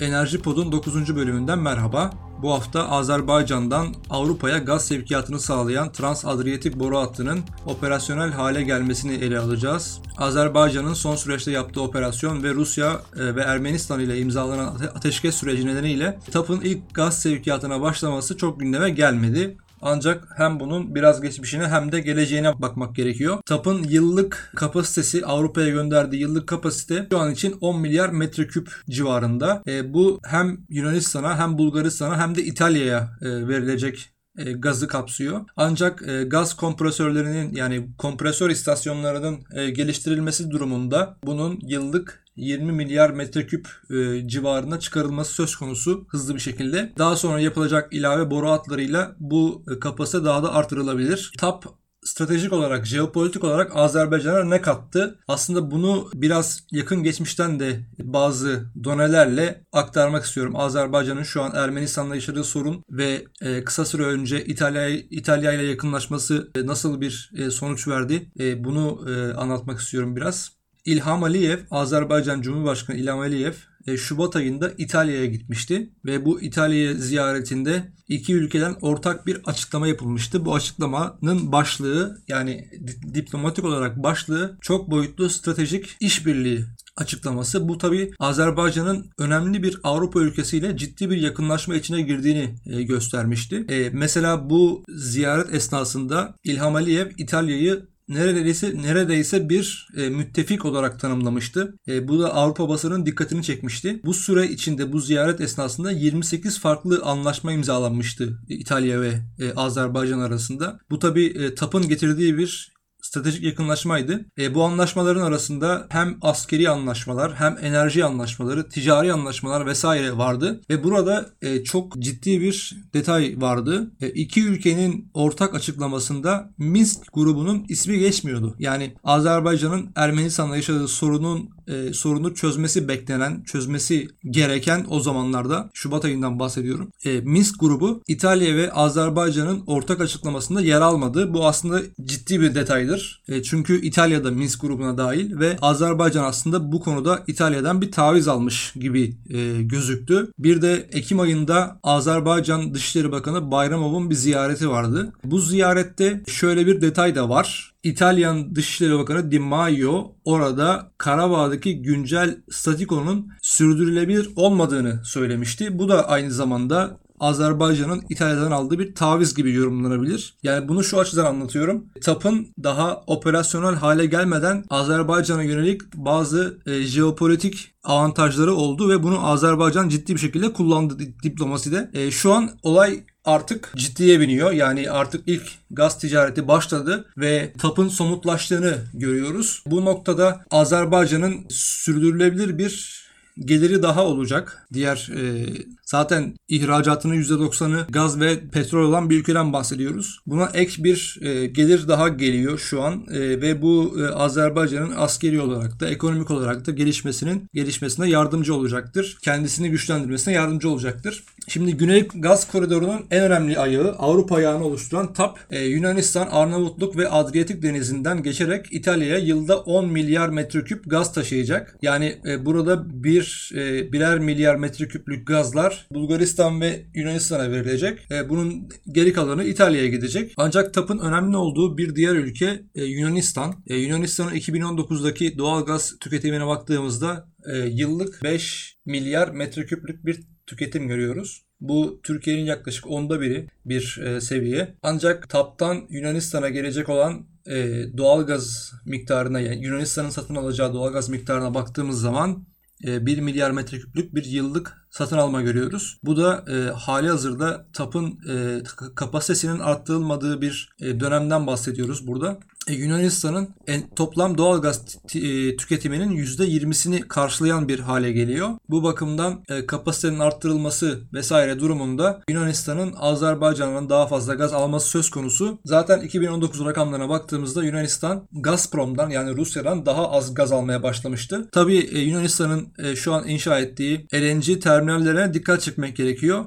Enerji Pod'un 9. bölümünden merhaba. Bu hafta Azerbaycan'dan Avrupa'ya gaz sevkiyatını sağlayan Trans-Adriyatik boru hattının operasyonel hale gelmesini ele alacağız. Azerbaycan'ın son süreçte yaptığı operasyon ve Rusya e, ve Ermenistan ile imzalanan ateşkes süreci nedeniyle TAP'ın ilk gaz sevkiyatına başlaması çok gündeme gelmedi. Ancak hem bunun biraz geçmişine hem de geleceğine bakmak gerekiyor. TAP'ın yıllık kapasitesi Avrupa'ya gönderdiği yıllık kapasite şu an için 10 milyar metreküp civarında. E, bu hem Yunanistan'a hem Bulgaristan'a hem de İtalya'ya e, verilecek e, gazı kapsıyor. Ancak e, gaz kompresörlerinin yani kompresör istasyonlarının e, geliştirilmesi durumunda bunun yıllık 20 milyar metreküp e, civarına çıkarılması söz konusu hızlı bir şekilde. Daha sonra yapılacak ilave boru hatlarıyla bu e, kapasite daha da artırılabilir. TAP stratejik olarak, jeopolitik olarak Azerbaycan'a ne kattı? Aslında bunu biraz yakın geçmişten de bazı donelerle aktarmak istiyorum. Azerbaycan'ın şu an Ermenistan'la yaşadığı sorun ve e, kısa süre önce İtalya İtalya ile yakınlaşması e, nasıl bir sonuç verdi? Bunu anlatmak istiyorum biraz. İlham Aliyev, Azerbaycan Cumhurbaşkanı İlham Aliyev e, Şubat ayında İtalya'ya gitmişti ve bu İtalya ziyaretinde iki ülkeden ortak bir açıklama yapılmıştı. Bu açıklamanın başlığı yani diplomatik olarak başlığı çok boyutlu stratejik işbirliği açıklaması. Bu tabi Azerbaycan'ın önemli bir Avrupa ülkesiyle ciddi bir yakınlaşma içine girdiğini e, göstermişti. E, mesela bu ziyaret esnasında İlham Aliyev İtalya'yı neredeyse neredeyse bir e, müttefik olarak tanımlamıştı. E, bu da Avrupa basının dikkatini çekmişti. Bu süre içinde bu ziyaret esnasında 28 farklı anlaşma imzalanmıştı İtalya ve e, Azerbaycan arasında. Bu tabi e, TAP'ın getirdiği bir stratejik yakınlaşmaydı. E, bu anlaşmaların arasında hem askeri anlaşmalar hem enerji anlaşmaları, ticari anlaşmalar vesaire vardı. Ve burada e, çok ciddi bir detay vardı. E, iki ülkenin ortak açıklamasında Minsk grubunun ismi geçmiyordu. Yani Azerbaycan'ın Ermenistan'la yaşadığı sorunun e, sorunu çözmesi beklenen, çözmesi gereken o zamanlarda Şubat ayından bahsediyorum. E, Minsk grubu İtalya ve Azerbaycan'ın ortak açıklamasında yer almadı. Bu aslında ciddi bir detaydır. E, çünkü İtalya da Minsk grubuna dahil ve Azerbaycan aslında bu konuda İtalya'dan bir taviz almış gibi e, gözüktü. Bir de Ekim ayında Azerbaycan Dışişleri Bakanı Bayramov'un bir ziyareti vardı. Bu ziyarette şöyle bir detay da var. İtalyan Dışişleri Bakanı Di Maio orada Karabağ'daki güncel statikonun sürdürülebilir olmadığını söylemişti. Bu da aynı zamanda Azerbaycan'ın İtalya'dan aldığı bir taviz gibi yorumlanabilir. Yani bunu şu açıdan anlatıyorum. TAP'ın daha operasyonel hale gelmeden Azerbaycan'a yönelik bazı e, jeopolitik avantajları oldu ve bunu Azerbaycan ciddi bir şekilde kullandı diplomaside. E, şu an olay artık ciddiye biniyor. Yani artık ilk gaz ticareti başladı ve TAP'ın somutlaştığını görüyoruz. Bu noktada Azerbaycan'ın sürdürülebilir bir geliri daha olacak. Diğer e, zaten ihracatının %90'ı gaz ve petrol olan bir ülkeden bahsediyoruz. Buna ek bir e, gelir daha geliyor şu an e, ve bu e, Azerbaycan'ın askeri olarak da ekonomik olarak da gelişmesinin gelişmesine yardımcı olacaktır. Kendisini güçlendirmesine yardımcı olacaktır. Şimdi Güney Gaz Koridoru'nun en önemli ayağı Avrupa ayağını oluşturan TAP e, Yunanistan, Arnavutluk ve Adriyatik Denizi'nden geçerek İtalya'ya yılda 10 milyar metreküp gaz taşıyacak. Yani e, burada bir e, birer milyar metreküplük gazlar Bulgaristan ve Yunanistan'a verilecek. Bunun geri kalanı İtalya'ya gidecek. Ancak TAP'ın önemli olduğu bir diğer ülke Yunanistan. Yunanistan'ın 2019'daki doğal gaz tüketimine baktığımızda yıllık 5 milyar metreküplük bir tüketim görüyoruz. Bu Türkiye'nin yaklaşık onda biri bir e, seviye. Ancak TAP'tan Yunanistan'a gelecek olan e, doğal gaz miktarına yani Yunanistan'ın satın alacağı doğal gaz miktarına baktığımız zaman 1 e, milyar metreküplük bir yıllık satın alma görüyoruz. Bu da e, hali hazırda TAP'ın e, kapasitesinin arttırılmadığı bir e, dönemden bahsediyoruz burada. E, Yunanistan'ın toplam doğal gaz e, tüketiminin %20'sini karşılayan bir hale geliyor. Bu bakımdan e, kapasitenin arttırılması vesaire durumunda Yunanistan'ın Azerbaycan'dan daha fazla gaz alması söz konusu. Zaten 2019 rakamlarına baktığımızda Yunanistan Gazprom'dan yani Rusya'dan daha az gaz almaya başlamıştı. Tabii Yunanistan'ın şu an inşa ettiği LNG terminallerine dikkat çekmek gerekiyor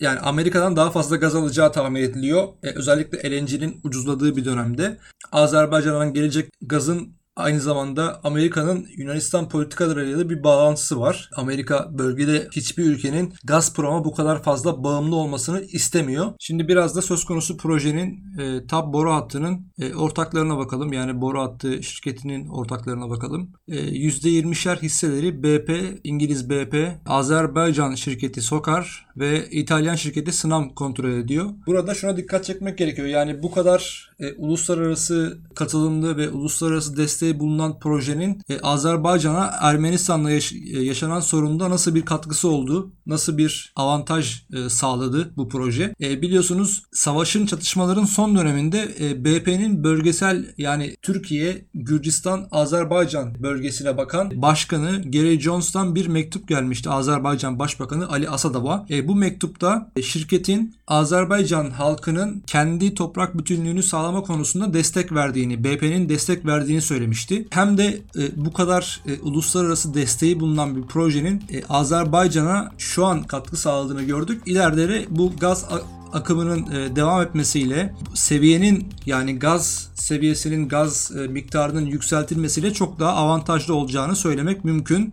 yani Amerika'dan daha fazla gaz alacağı tahmin ediliyor. E, özellikle LNG'nin ucuzladığı bir dönemde. Azerbaycan'dan gelecek gazın aynı zamanda Amerika'nın Yunanistan politikalarıyla da bir bağlantısı var. Amerika bölgede hiçbir ülkenin Gazprom'a bu kadar fazla bağımlı olmasını istemiyor. Şimdi biraz da söz konusu projenin e, TAP boru hattının e, ortaklarına bakalım. Yani boru hattı şirketinin ortaklarına bakalım. E, %20'şer hisseleri BP, İngiliz BP, Azerbaycan şirketi Sokar ve İtalyan şirketi Snam kontrol ediyor. Burada şuna dikkat çekmek gerekiyor. Yani bu kadar e, uluslararası katılımlı ve uluslararası desteği bulunan projenin e, Azerbaycan'a Ermenistan'la yaş- e, yaşanan sorunda nasıl bir katkısı oldu, nasıl bir avantaj e, sağladı bu proje. Biliyorsunuz savaşın çatışmaların son döneminde BP'nin bölgesel yani Türkiye, Gürcistan, Azerbaycan bölgesine bakan başkanı Gary Jones'tan bir mektup gelmişti Azerbaycan Başbakanı Ali Asadov'a. Bu mektupta şirketin Azerbaycan halkının kendi toprak bütünlüğünü sağlama konusunda destek verdiğini, BP'nin destek verdiğini söylemişti. Hem de e, bu kadar e, uluslararası desteği bulunan bir projenin e, Azerbaycan'a şu an katkı sağladığını gördük. İleride de bu gaz akımının e, devam etmesiyle seviyenin yani gaz seviyesinin gaz e, miktarının yükseltilmesiyle çok daha avantajlı olacağını söylemek mümkün.